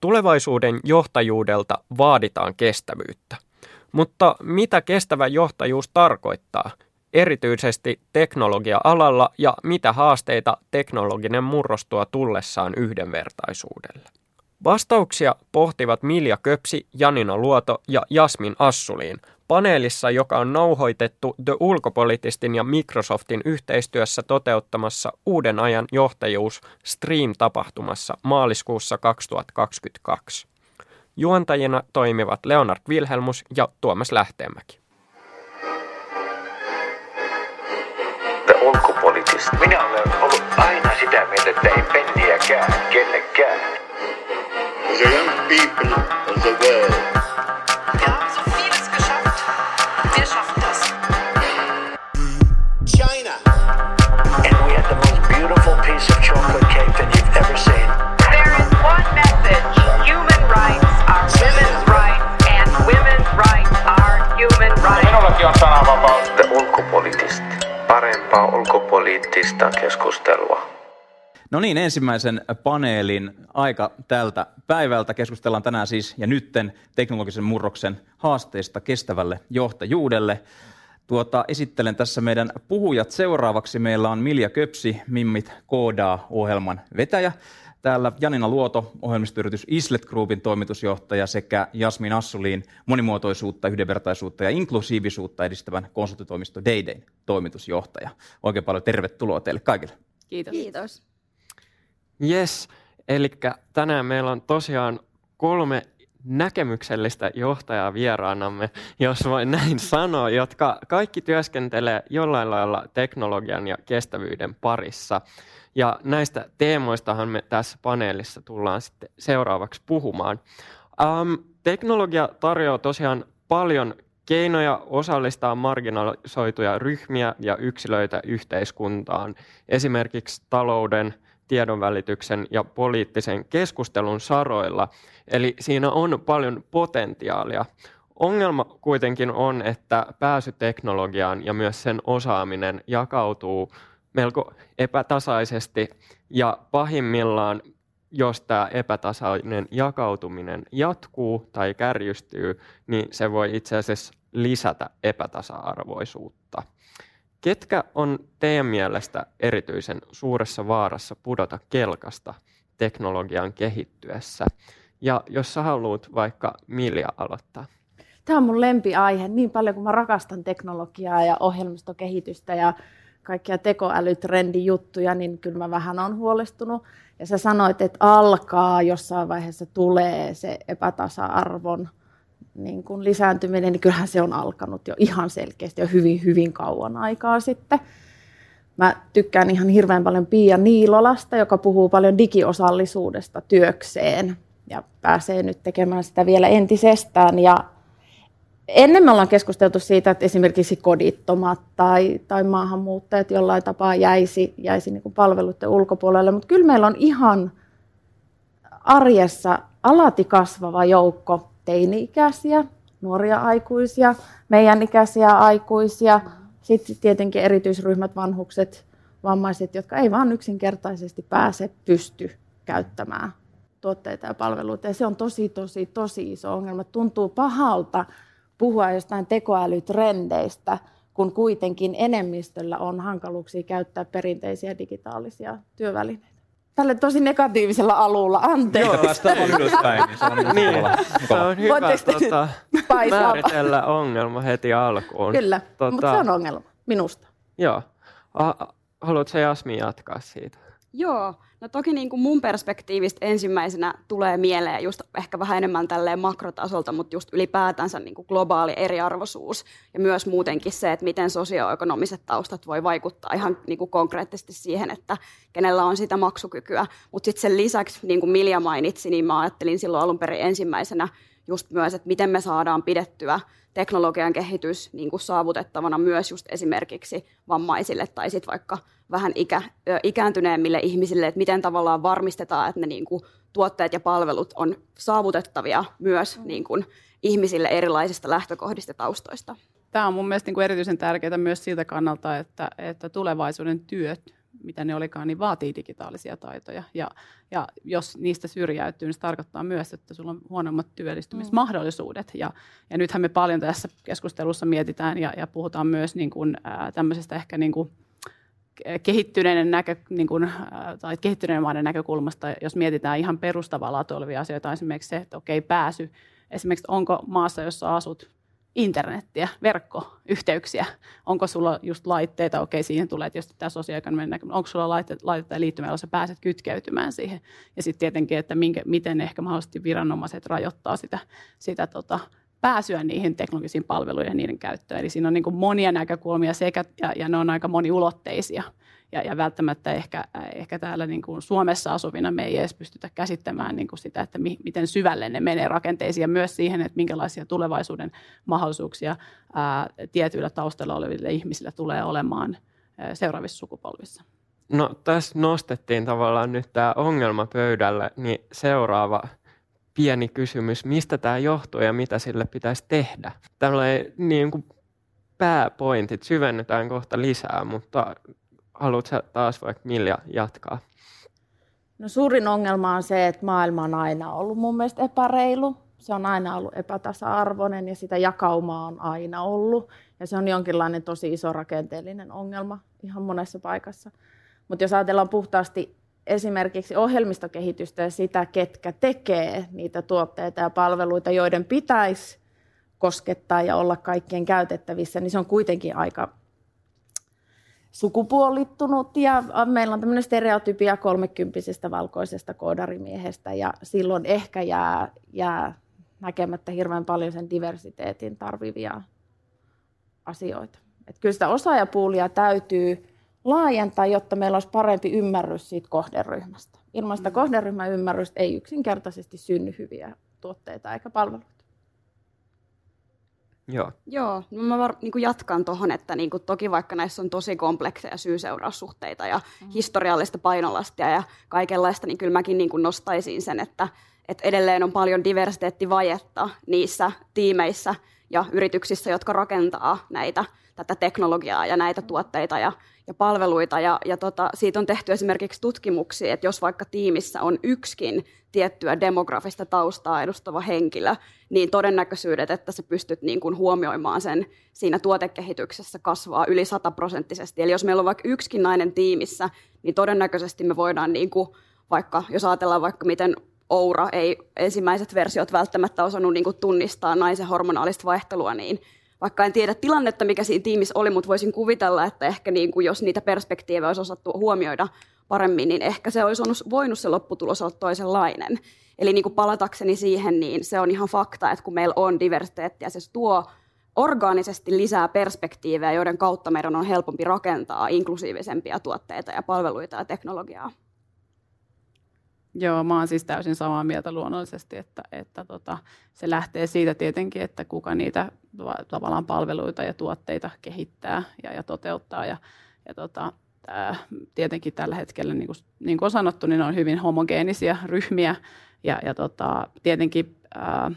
Tulevaisuuden johtajuudelta vaaditaan kestävyyttä. Mutta mitä kestävä johtajuus tarkoittaa? Erityisesti teknologia-alalla ja mitä haasteita teknologinen murros tuo tullessaan yhdenvertaisuudelle? Vastauksia pohtivat Milja Köpsi, Janina Luoto ja Jasmin Assuliin paneelissa, joka on nauhoitettu The Ulkopolitistin ja Microsoftin yhteistyössä toteuttamassa uuden ajan johtajuus Stream-tapahtumassa maaliskuussa 2022. Juontajina toimivat Leonard Wilhelmus ja Tuomas Lähteenmäki. The ulkopolitista. Minä olen ollut aina sitä mieltä, että ei penniäkään kellekään. The young people of the world parempaa ulkopoliittista keskustelua. No niin, ensimmäisen paneelin aika tältä päivältä. Keskustellaan tänään siis ja nytten teknologisen murroksen haasteista kestävälle johtajuudelle. Tuota, esittelen tässä meidän puhujat seuraavaksi. Meillä on Milja Köpsi, Mimmit koodaa ohjelman vetäjä. Täällä Janina Luoto, ohjelmistoyritys Islet Groupin toimitusjohtaja sekä Jasmin Assuliin monimuotoisuutta, yhdenvertaisuutta ja inklusiivisuutta edistävän konsulttitoimisto Daydayn toimitusjohtaja. Oikein paljon tervetuloa teille kaikille. Kiitos. Kiitos. Yes, eli tänään meillä on tosiaan kolme näkemyksellistä johtajaa vieraanamme, jos voi näin sanoa, jotka kaikki työskentelee jollain lailla teknologian ja kestävyyden parissa. Ja näistä teemoistahan me tässä paneelissa tullaan sitten seuraavaksi puhumaan. Um, teknologia tarjoaa tosiaan paljon keinoja osallistaa marginalisoituja ryhmiä ja yksilöitä yhteiskuntaan, esimerkiksi talouden, tiedonvälityksen ja poliittisen keskustelun saroilla. Eli siinä on paljon potentiaalia. Ongelma kuitenkin on, että pääsy teknologiaan ja myös sen osaaminen jakautuu melko epätasaisesti ja pahimmillaan, jos tämä epätasainen jakautuminen jatkuu tai kärjistyy, niin se voi itse asiassa lisätä epätasa-arvoisuutta. Ketkä on teidän mielestä erityisen suuressa vaarassa pudota kelkasta teknologian kehittyessä? Ja jos sä haluat vaikka Milja aloittaa. Tämä on mun lempiaihe niin paljon, kun mä rakastan teknologiaa ja ohjelmistokehitystä ja kaikkia tekoälytrendijuttuja, niin kyllä mä vähän on huolestunut. Ja sä sanoit, että alkaa jossain vaiheessa tulee se epätasa-arvon niin kuin lisääntyminen, niin kyllähän se on alkanut jo ihan selkeästi jo hyvin, hyvin kauan aikaa sitten. Mä tykkään ihan hirveän paljon Pia Niilolasta, joka puhuu paljon digiosallisuudesta työkseen ja pääsee nyt tekemään sitä vielä entisestään. Ja ennen me ollaan keskusteltu siitä, että esimerkiksi kodittomat tai, tai maahanmuuttajat jollain tapaa jäisi, jäisi niin kuin palveluiden ulkopuolelle, mutta kyllä meillä on ihan arjessa alati kasvava joukko teini-ikäisiä, nuoria aikuisia, meidän ikäisiä aikuisia, sitten tietenkin erityisryhmät, vanhukset, vammaiset, jotka ei vaan yksinkertaisesti pääse pysty käyttämään tuotteita ja palveluita. Ja se on tosi, tosi, tosi iso ongelma. Tuntuu pahalta puhua jostain tekoälytrendeistä, kun kuitenkin enemmistöllä on hankaluuksia käyttää perinteisiä digitaalisia työvälineitä. Tälle tosi negatiivisella alulla, anteeksi. Joo, tästä on ylöspäin, niin se on, niin, se on hyvä tota, määritellä ongelma heti alkuun. Kyllä, tota, mutta se on ongelma minusta. Joo. Haluatko Jasmi jatkaa siitä? Joo, no toki niin kuin mun perspektiivistä ensimmäisenä tulee mieleen just ehkä vähän enemmän tälleen makrotasolta, mutta just ylipäätänsä niin kuin globaali eriarvoisuus ja myös muutenkin se, että miten sosioekonomiset taustat voi vaikuttaa ihan niin kuin konkreettisesti siihen, että kenellä on sitä maksukykyä. Mutta sitten sen lisäksi, niin kuin Milja mainitsi, niin mä ajattelin silloin alun perin ensimmäisenä just myös, että miten me saadaan pidettyä teknologian kehitys niin kuin saavutettavana myös just esimerkiksi vammaisille tai sitten vaikka vähän ikä, ikääntyneemmille ihmisille, että miten tavallaan varmistetaan, että ne niin kuin tuotteet ja palvelut on saavutettavia myös mm. niin kuin ihmisille erilaisista lähtökohdista taustoista. Tämä on mun mielestä niin kuin erityisen tärkeää myös siltä kannalta, että, että tulevaisuuden työt mitä ne olikaan, niin vaatii digitaalisia taitoja. Ja, ja jos niistä syrjäytyy, niin se tarkoittaa myös, että sulla on huonommat työllistymismahdollisuudet. Ja, ja nythän me paljon tässä keskustelussa mietitään ja, ja puhutaan myös niin kuin, ää, tämmöisestä ehkä niin kuin, kehittyneiden, näkö, niin kuin, tai kehittyneiden maiden näkökulmasta, jos mietitään ihan perustavaa laatua olevia asioita, esimerkiksi se, että okei, pääsy, esimerkiksi onko maassa, jossa asut, internettiä, verkkoyhteyksiä, onko sulla just laitteita, okei siihen tulee tietysti tämä sosioekonominen näkymä, onko sulla laitteita, laitteita ja liittymää, jolla sä pääset kytkeytymään siihen, ja sitten tietenkin, että minkä, miten ehkä mahdollisesti viranomaiset rajoittaa sitä, sitä tota, pääsyä niihin teknologisiin palveluihin ja niiden käyttöön. Eli siinä on niin kuin monia näkökulmia sekä, ja, ja ne on aika moniulotteisia. Ja, ja välttämättä ehkä, ehkä täällä niin kuin Suomessa asuvina me ei edes pystytä käsittämään niin kuin sitä, että mi, miten syvälle ne menee rakenteisiin ja myös siihen, että minkälaisia tulevaisuuden mahdollisuuksia ää, tietyillä taustalla oleville ihmisillä tulee olemaan ää, seuraavissa sukupolvissa. No tässä nostettiin tavallaan nyt tämä ongelma pöydälle, niin seuraava pieni kysymys, mistä tämä johtuu ja mitä sille pitäisi tehdä. Tällainen niin kuin pääpointit syvennetään kohta lisää, mutta haluatko taas vaikka Milja jatkaa? No suurin ongelma on se, että maailma on aina ollut mun mielestä epäreilu. Se on aina ollut epätasa-arvoinen ja sitä jakaumaa on aina ollut. Ja se on jonkinlainen tosi iso rakenteellinen ongelma ihan monessa paikassa. Mutta jos ajatellaan puhtaasti esimerkiksi ohjelmistokehitystä ja sitä, ketkä tekee niitä tuotteita ja palveluita, joiden pitäisi koskettaa ja olla kaikkien käytettävissä, niin se on kuitenkin aika sukupuolittunut ja meillä on tämmöinen stereotypia kolmekymppisestä valkoisesta koodarimiehestä ja silloin ehkä jää, jää näkemättä hirveän paljon sen diversiteetin tarvivia asioita. Et kyllä sitä osaajapuulia täytyy laajentaa, jotta meillä olisi parempi ymmärrys siitä kohderyhmästä. Ilman sitä mm. kohderyhmän ymmärrystä ei yksinkertaisesti synny hyviä tuotteita eikä palveluita. Joo. Joo, no mä var, niin jatkan tuohon, että niin kuin, toki vaikka näissä on tosi komplekseja syy-seuraussuhteita ja mm. historiallista painolastia ja kaikenlaista, niin kyllä mäkin niin kuin nostaisin sen, että, että edelleen on paljon diversiteettivajetta niissä tiimeissä ja yrityksissä, jotka rakentaa näitä, tätä teknologiaa ja näitä tuotteita ja ja palveluita. Ja, ja tota, siitä on tehty esimerkiksi tutkimuksia, että jos vaikka tiimissä on yksikin tiettyä demografista taustaa edustava henkilö, niin todennäköisyydet, että sä pystyt niin kuin huomioimaan sen siinä tuotekehityksessä kasvaa yli sataprosenttisesti. Eli jos meillä on vaikka yksikin nainen tiimissä, niin todennäköisesti me voidaan, niin kuin, vaikka jos ajatellaan vaikka miten Oura ei ensimmäiset versiot välttämättä osannut niin kuin tunnistaa naisen hormonaalista vaihtelua, niin vaikka en tiedä tilannetta, mikä siinä tiimissä oli, mutta voisin kuvitella, että ehkä niin kuin jos niitä perspektiivejä olisi osattu huomioida paremmin, niin ehkä se olisi voinut se lopputulos olla toisenlainen. Eli niin kuin palatakseni siihen, niin se on ihan fakta, että kun meillä on diversiteettiä, se tuo orgaanisesti lisää perspektiivejä, joiden kautta meidän on helpompi rakentaa inklusiivisempia tuotteita ja palveluita ja teknologiaa. Joo, mä oon siis täysin samaa mieltä luonnollisesti, että, että tota, se lähtee siitä tietenkin, että kuka niitä tavallaan palveluita ja tuotteita kehittää ja, ja toteuttaa. Ja, ja tota, tää, tietenkin tällä hetkellä, niin kuin, niin kuin on sanottu, niin on hyvin homogeenisia ryhmiä ja, ja tota, tietenkin ää,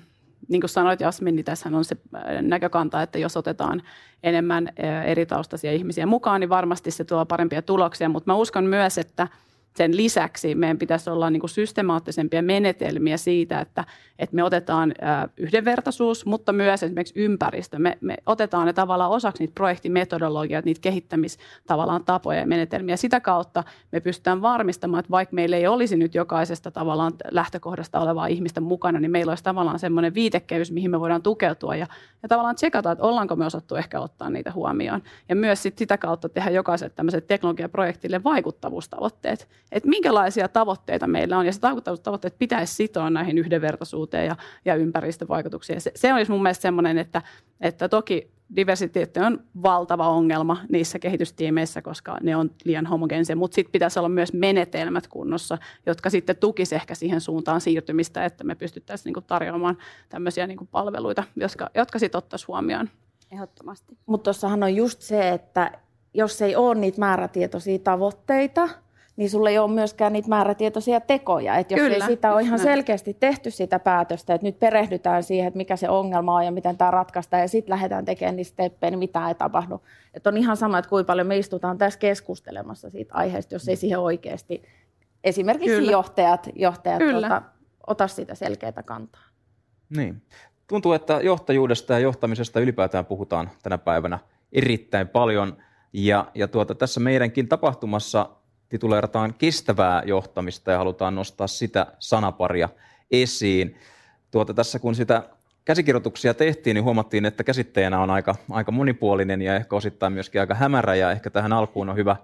niin kuin sanoit Jasmin, niin tässä on se näkökanta, että jos otetaan enemmän eri taustaisia ihmisiä mukaan, niin varmasti se tuo parempia tuloksia, mutta mä uskon myös, että – sen lisäksi meidän pitäisi olla niin kuin systemaattisempia menetelmiä siitä, että, että me otetaan yhdenvertaisuus, mutta myös esimerkiksi ympäristö. Me, me otetaan ne tavallaan osaksi niitä projektimetodologiat, niitä kehittämistavallaan tapoja ja menetelmiä. Sitä kautta me pystytään varmistamaan, että vaikka meillä ei olisi nyt jokaisesta tavallaan lähtökohdasta olevaa ihmistä mukana, niin meillä olisi tavallaan semmoinen viitekehys, mihin me voidaan tukeutua ja, ja tavallaan tsekata, että ollaanko me osattu ehkä ottaa niitä huomioon. Ja myös sit sitä kautta tehdä jokaiselle tämmöiselle teknologiaprojektille vaikuttavuustavoitteet että minkälaisia tavoitteita meillä on. Ja se tavoitteet pitäisi sitoa näihin yhdenvertaisuuteen ja, ja ympäristövaikutuksiin. Se, se olisi mun mielestä semmoinen, että, että toki diversiteetti on valtava ongelma niissä kehitystiimeissä, koska ne on liian homogeenisia, mutta sitten pitäisi olla myös menetelmät kunnossa, jotka sitten tukisi ehkä siihen suuntaan siirtymistä, että me pystyttäisiin niinku tarjoamaan tämmöisiä niinku palveluita, jotka, jotka sitten ottaisiin huomioon. Ehdottomasti. Mutta tuossahan on just se, että jos ei ole niitä määrätietoisia tavoitteita, niin sulla ei ole myöskään niitä määrätietoisia tekoja. Että jos Kyllä, ei sitä ole ihan näin. selkeästi tehty sitä päätöstä, että nyt perehdytään siihen, että mikä se ongelma on ja miten tämä ratkaistaan, ja sitten lähdetään tekemään niistä steppejä, niin mitä ei tapahdu. Että on ihan sama, että kuinka paljon me istutaan tässä keskustelemassa siitä aiheesta, jos ei siihen oikeasti esimerkiksi Kyllä. johtajat, johtajat Kyllä. tuota, ota sitä selkeää kantaa. Niin. Tuntuu, että johtajuudesta ja johtamisesta ylipäätään puhutaan tänä päivänä erittäin paljon. Ja, ja tuota, tässä meidänkin tapahtumassa tituleerataan kestävää johtamista ja halutaan nostaa sitä sanaparia esiin. Tuota, tässä kun sitä käsikirjoituksia tehtiin, niin huomattiin, että käsitteenä on aika, aika monipuolinen ja ehkä osittain myöskin aika hämärä. Ja ehkä tähän alkuun on hyvä,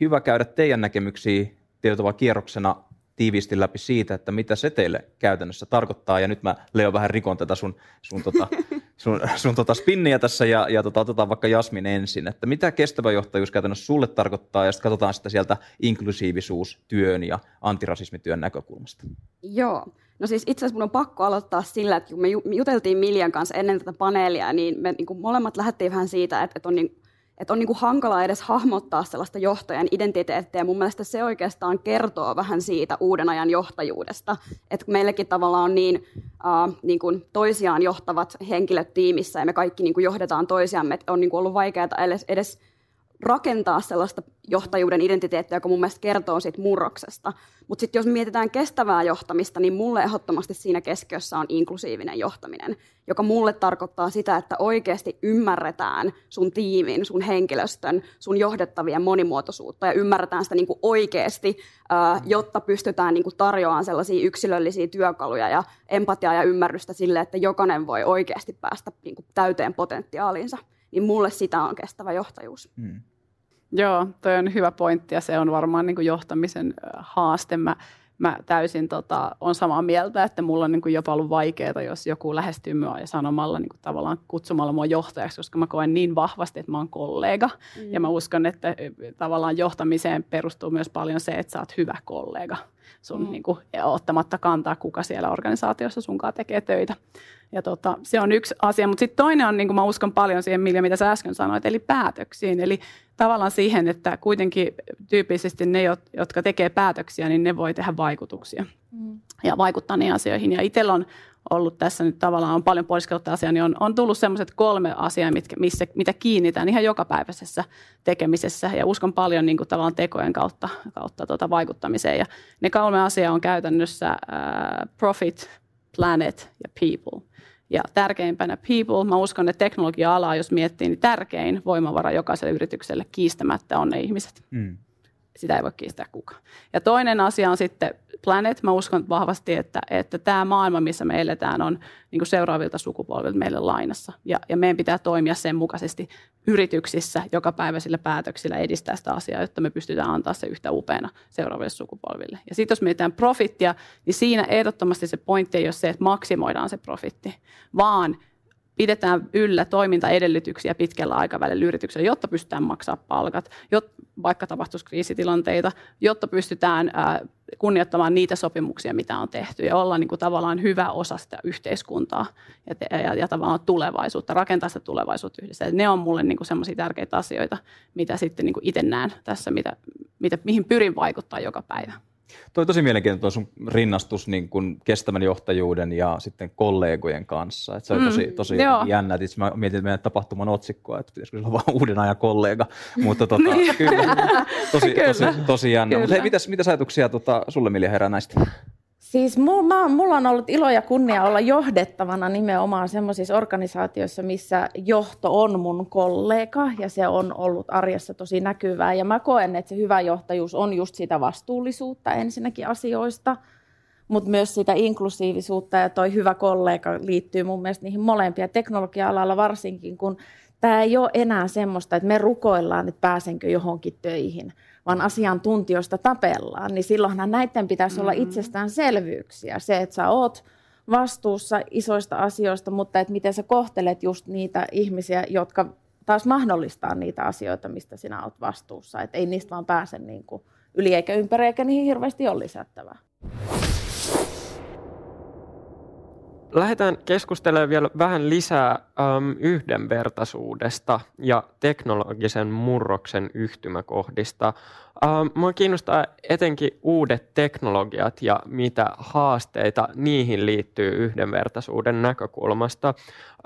hyvä käydä teidän näkemyksiä tietyllä kierroksena tiiviisti läpi siitä, että mitä se teille käytännössä tarkoittaa. Ja nyt mä, Leo, vähän rikon tätä sun, sun, tota, sun, sun tota spinniä tässä ja, ja tota, otetaan vaikka Jasmin ensin. Että mitä kestävä johtajuus käytännössä sulle tarkoittaa ja sitten katsotaan sitä sieltä inklusiivisuustyön ja antirasismityön näkökulmasta. Joo. No siis itse asiassa mun on pakko aloittaa sillä, että kun me ju- me juteltiin Miljan kanssa ennen tätä paneelia, niin me niin kuin molemmat lähdettiin vähän siitä, että, että on, niin, että on niin kuin hankala edes hahmottaa sellaista johtajan identiteettiä. Mun mielestä se oikeastaan kertoo vähän siitä uuden ajan johtajuudesta. Että meilläkin tavallaan on niin, äh, niin kuin toisiaan johtavat henkilöt tiimissä ja me kaikki niin kuin johdetaan toisiamme, että on niin kuin ollut vaikeaa edes, edes rakentaa sellaista johtajuuden identiteettiä, joka mun mielestä kertoo siitä murroksesta. Mutta sitten jos mietitään kestävää johtamista, niin mulle ehdottomasti siinä keskiössä on inklusiivinen johtaminen, joka mulle tarkoittaa sitä, että oikeasti ymmärretään sun tiimin, sun henkilöstön, sun johdettavien monimuotoisuutta ja ymmärretään sitä niinku oikeasti, jotta pystytään niinku tarjoamaan sellaisia yksilöllisiä työkaluja ja empatiaa ja ymmärrystä sille, että jokainen voi oikeasti päästä niinku täyteen potentiaaliinsa. Niin mulle sitä on kestävä johtajuus. Hmm. Joo, toi on hyvä pointti ja se on varmaan niin kuin johtamisen haaste. Mä, mä täysin tota, on samaa mieltä, että mulla on niin kuin jopa ollut vaikeaa, jos joku lähestyy minua ja sanomalla niin kuin tavallaan kutsumalla mua johtajaksi, koska mä koen niin vahvasti, että mä oon kollega. Mm. Ja mä uskon, että tavallaan johtamiseen perustuu myös paljon se, että sä oot hyvä kollega sun mm. niin kuin, ottamatta kantaa, kuka siellä organisaatiossa sunkaan tekee töitä. Ja tota, se on yksi asia, mutta sitten toinen on, niin kuin mä uskon paljon siihen, Milja, mitä sä äsken sanoit, eli päätöksiin. Eli tavallaan siihen, että kuitenkin tyypillisesti ne, jot- jotka tekee päätöksiä, niin ne voi tehdä vaikutuksia Mm. ja vaikuttaa niihin asioihin. Ja itsellä on ollut tässä nyt tavallaan, on paljon pohdiskellut tätä asiaa, niin on, on tullut sellaiset kolme asiaa, mitkä, missä, mitä kiinnitän ihan jokapäiväisessä tekemisessä ja uskon paljon niin kuin tavallaan tekojen kautta, kautta tuota vaikuttamiseen. Ja ne kolme asiaa on käytännössä äh, profit, planet ja people. Ja tärkeimpänä people, mä uskon, että teknologia-alaa, jos miettii, niin tärkein voimavara jokaiselle yritykselle kiistämättä on ne ihmiset Hmm. Sitä ei voi kiistää kukaan. Ja toinen asia on sitten planet. Mä uskon vahvasti, että, että tämä maailma, missä me eletään, on niin kuin seuraavilta sukupolvilta meille lainassa. Ja, ja meidän pitää toimia sen mukaisesti yrityksissä jokapäiväisillä päätöksillä edistää sitä asiaa, jotta me pystytään antaa se yhtä upeana seuraaville sukupolville. Ja sitten jos mietitään profittia, niin siinä ehdottomasti se pointti ei ole se, että maksimoidaan se profitti, vaan pidetään yllä toimintaedellytyksiä pitkällä aikavälillä yrityksellä, jotta pystytään maksaa palkat, jot, vaikka tapahtuisi kriisitilanteita, jotta pystytään ää, kunnioittamaan niitä sopimuksia, mitä on tehty ja olla niin kuin, tavallaan hyvä osa sitä yhteiskuntaa ja, te, ja, ja tavallaan tulevaisuutta, rakentaa sitä tulevaisuutta yhdessä. Ja ne on mulle niin semmoisia tärkeitä asioita, mitä sitten niin itse näen tässä, mitä, mitä, mihin pyrin vaikuttaa joka päivä. Toi tosi mielenkiintoinen sun rinnastus niin kuin kestävän johtajuuden ja sitten kollegojen kanssa. Et se oli Mm, tosi, tosi joo. jännä. Itse mä mietin meidän tapahtuman otsikkoa, että pitäisikö olla vaan uuden ajan kollega. Mutta tota, kyllä, tosi, tosi, tosi jännä. Mutta hei, Kyllä. mitäs, mitäs ajatuksia tota, sulle Milja herää näistä? Siis mulla, mulla on ollut ilo ja kunnia olla johdettavana nimenomaan semmoisissa organisaatioissa, missä johto on mun kollega ja se on ollut arjessa tosi näkyvää. Ja mä koen, että se hyvä johtajuus on just sitä vastuullisuutta ensinnäkin asioista, mutta myös sitä inklusiivisuutta ja toi hyvä kollega liittyy mun mielestä niihin molempia teknologia-alalla varsinkin, kun tämä ei ole enää semmoista, että me rukoillaan, että pääsenkö johonkin töihin, vaan asiantuntijoista tapellaan, niin silloinhan näiden pitäisi olla itsestäänselvyyksiä. Se, että sä oot vastuussa isoista asioista, mutta että miten sä kohtelet just niitä ihmisiä, jotka taas mahdollistaa niitä asioita, mistä sinä oot vastuussa. Että ei niistä vaan pääse niin kuin yli eikä ympäri, eikä niihin hirveästi ole lisättävää. Lähdetään keskustelemaan vielä vähän lisää äm, yhdenvertaisuudesta ja teknologisen murroksen yhtymäkohdista. Ähm, mua kiinnostaa etenkin uudet teknologiat ja mitä haasteita niihin liittyy yhdenvertaisuuden näkökulmasta.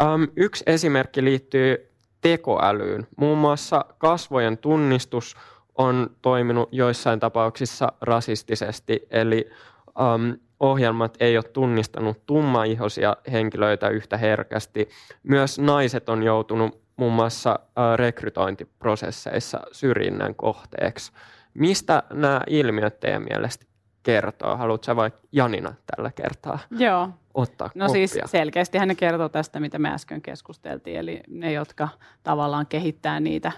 Ähm, yksi esimerkki liittyy tekoälyyn. Muun muassa kasvojen tunnistus on toiminut joissain tapauksissa rasistisesti, eli ähm, ohjelmat ei ole tunnistanut tummaihoisia henkilöitä yhtä herkästi. Myös naiset on joutunut muun muassa äh, rekrytointiprosesseissa syrjinnän kohteeksi. Mistä nämä ilmiöt teidän mielestä kertoo? Haluatko vaikka Janina tällä kertaa Joo. ottaa No koppia? siis selkeästi hän kertoo tästä, mitä me äsken keskusteltiin, eli ne, jotka tavallaan kehittää niitä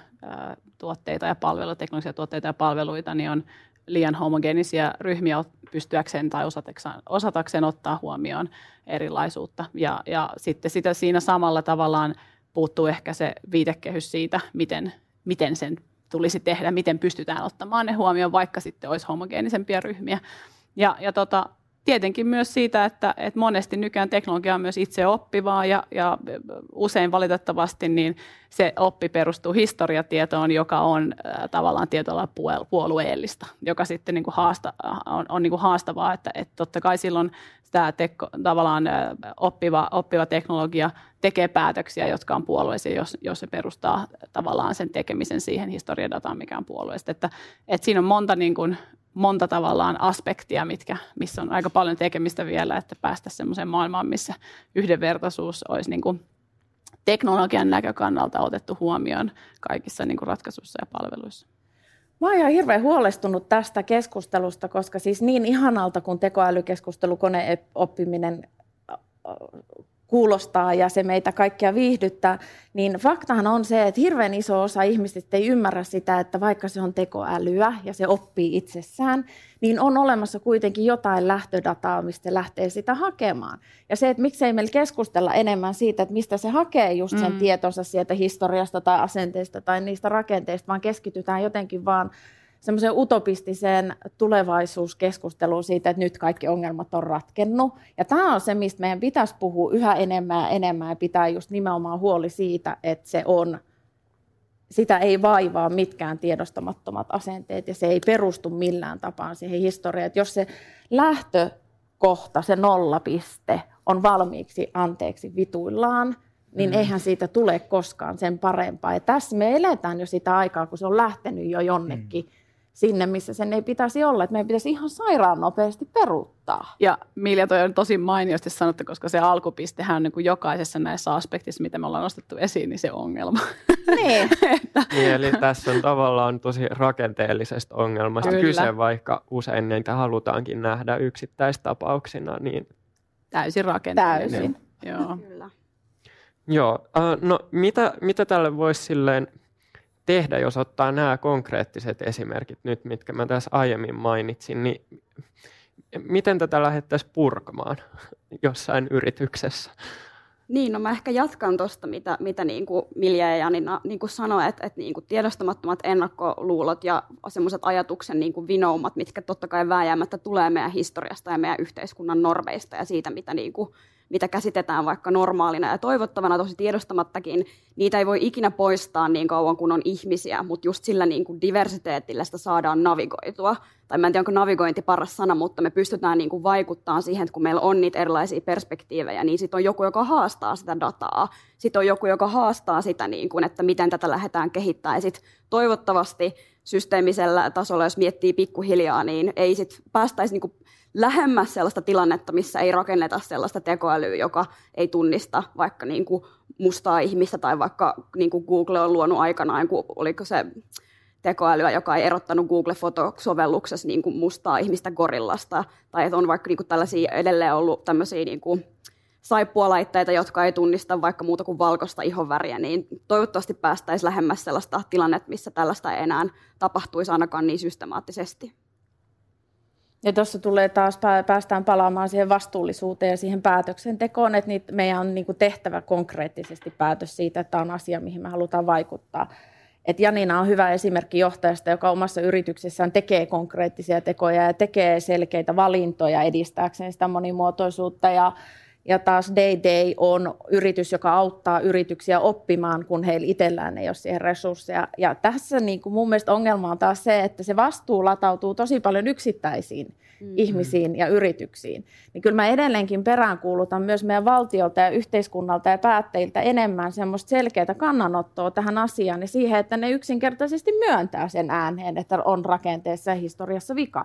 tuotteita ja palveluita, teknologisia tuotteita ja palveluita, niin on liian homogeenisia ryhmiä pystyäkseen tai osatakseen, osatakseen ottaa huomioon erilaisuutta. Ja, ja sitten sitä siinä samalla tavallaan puuttuu ehkä se viitekehys siitä, miten, miten sen tulisi tehdä, miten pystytään ottamaan ne huomioon, vaikka sitten olisi homogeenisempia ryhmiä. Ja, ja tota, tietenkin myös siitä, että, että monesti nykyään teknologia on myös itse oppivaa ja, ja usein valitettavasti niin se oppi perustuu historiatietoon, joka on äh, tavallaan tietyllä puolueellista, joka sitten niin kuin haasta, on, on niin kuin haastavaa, että, että totta kai silloin tämä teko, tavallaan äh, oppiva, oppiva teknologia tekee päätöksiä, jotka on puolueisia, jos, jos se perustaa tavallaan sen tekemisen siihen historiadataan, mikä on puolueesta. Että, että siinä on monta niin kuin, monta tavallaan aspektia, mitkä, missä on aika paljon tekemistä vielä, että päästä semmoiseen maailmaan, missä yhdenvertaisuus olisi niin kuin teknologian näkökannalta otettu huomioon kaikissa niin kuin ratkaisuissa ja palveluissa. Mä oon ihan hirveän huolestunut tästä keskustelusta, koska siis niin ihanalta kuin tekoälykeskustelu, koneoppiminen kuulostaa ja se meitä kaikkia viihdyttää, niin faktahan on se, että hirveän iso osa ihmisistä ei ymmärrä sitä, että vaikka se on tekoälyä ja se oppii itsessään, niin on olemassa kuitenkin jotain lähtödataa, mistä lähtee sitä hakemaan. Ja se, että miksei meillä keskustella enemmän siitä, että mistä se hakee just sen mm. tietonsa sieltä historiasta tai asenteista tai niistä rakenteista, vaan keskitytään jotenkin vaan semmoiseen utopistiseen tulevaisuuskeskusteluun siitä, että nyt kaikki ongelmat on ratkennut. Ja tämä on se, mistä meidän pitäisi puhua yhä enemmän ja enemmän ja pitää just nimenomaan huoli siitä, että se on, sitä ei vaivaa mitkään tiedostamattomat asenteet ja se ei perustu millään tapaan siihen historiaan. Että jos se lähtökohta, se nollapiste on valmiiksi anteeksi vituillaan, niin mm. eihän siitä tule koskaan sen parempaa. Ja tässä me eletään jo sitä aikaa, kun se on lähtenyt jo jonnekin. Mm sinne, missä sen ei pitäisi olla. Että meidän pitäisi ihan sairaan nopeasti peruuttaa. Ja Milja, toi on tosi mainiosti sanottu, koska se alkupistehän on niin kuin jokaisessa näissä aspektissa, mitä me ollaan nostettu esiin, niin se ongelma. Niin. että... niin eli tässä on tavallaan tosi rakenteellisesta ongelmasta Kyllä. kyse, vaikka usein niitä halutaankin nähdä yksittäistapauksina. Niin... Täysin rakenteellinen. Täysin. Joo. Kyllä. Joo, no mitä, mitä tälle voisi silleen tehdä, jos ottaa nämä konkreettiset esimerkit nyt, mitkä mä tässä aiemmin mainitsin, niin miten tätä lähdettäisiin purkamaan jossain yrityksessä? Niin, no mä ehkä jatkan tuosta, mitä, mitä niin kuin Milja ja Janina niin kuin sanoi, että, että niin kuin tiedostamattomat ennakkoluulot ja semmoiset ajatuksen niin kuin vinoumat, mitkä totta kai vääjäämättä tulee meidän historiasta ja meidän yhteiskunnan norveista ja siitä, mitä niin kuin mitä käsitetään vaikka normaalina ja toivottavana tosi tiedostamattakin, niitä ei voi ikinä poistaa niin kauan kuin on ihmisiä, mutta just sillä niin kuin diversiteetillä sitä saadaan navigoitua. Tai mä en tiedä, onko navigointi paras sana, mutta me pystytään niin kuin vaikuttamaan siihen, että kun meillä on niitä erilaisia perspektiivejä, niin sitten on joku, joka haastaa sitä dataa. Sitten on joku, joka haastaa sitä, niin kuin, että miten tätä lähdetään kehittämään. Ja toivottavasti systeemisellä tasolla, jos miettii pikkuhiljaa, niin ei sitten päästäisi niin kuin lähemmäs sellaista tilannetta, missä ei rakenneta sellaista tekoälyä, joka ei tunnista vaikka niin kuin mustaa ihmistä tai vaikka niin kuin Google on luonut aikanaan, kun oliko se tekoälyä, joka ei erottanut Google-fotosovelluksessa niin kuin mustaa ihmistä gorillasta, tai että on vaikka niin kuin tällaisia edelleen ollut tämmöisiä niin kuin saippualaitteita, jotka ei tunnista vaikka muuta kuin valkoista ihonväriä, niin toivottavasti päästäisiin lähemmäs sellaista tilannetta, missä tällaista ei enää tapahtuisi ainakaan niin systemaattisesti. Ja tuossa tulee taas, päästään palaamaan siihen vastuullisuuteen ja siihen päätöksentekoon, että meidän on niin kuin tehtävä konkreettisesti päätös siitä, että on asia, mihin me halutaan vaikuttaa. Et Janina on hyvä esimerkki johtajasta, joka omassa yrityksessään tekee konkreettisia tekoja ja tekee selkeitä valintoja edistääkseen sitä monimuotoisuutta ja, Ja taas Day Day on yritys, joka auttaa yrityksiä oppimaan, kun heillä itsellään ei ole siihen resursseja. Ja tässä niin kuin mun mielestä ongelma on taas se, että se vastuu latautuu tosi paljon yksittäisiin mm-hmm. ihmisiin ja yrityksiin. Niin kyllä mä edelleenkin peräänkuulutan myös meidän valtiolta ja yhteiskunnalta ja päättäjiltä enemmän semmoista selkeää kannanottoa tähän asiaan ja siihen, että ne yksinkertaisesti myöntää sen ääneen, että on rakenteessa ja historiassa vika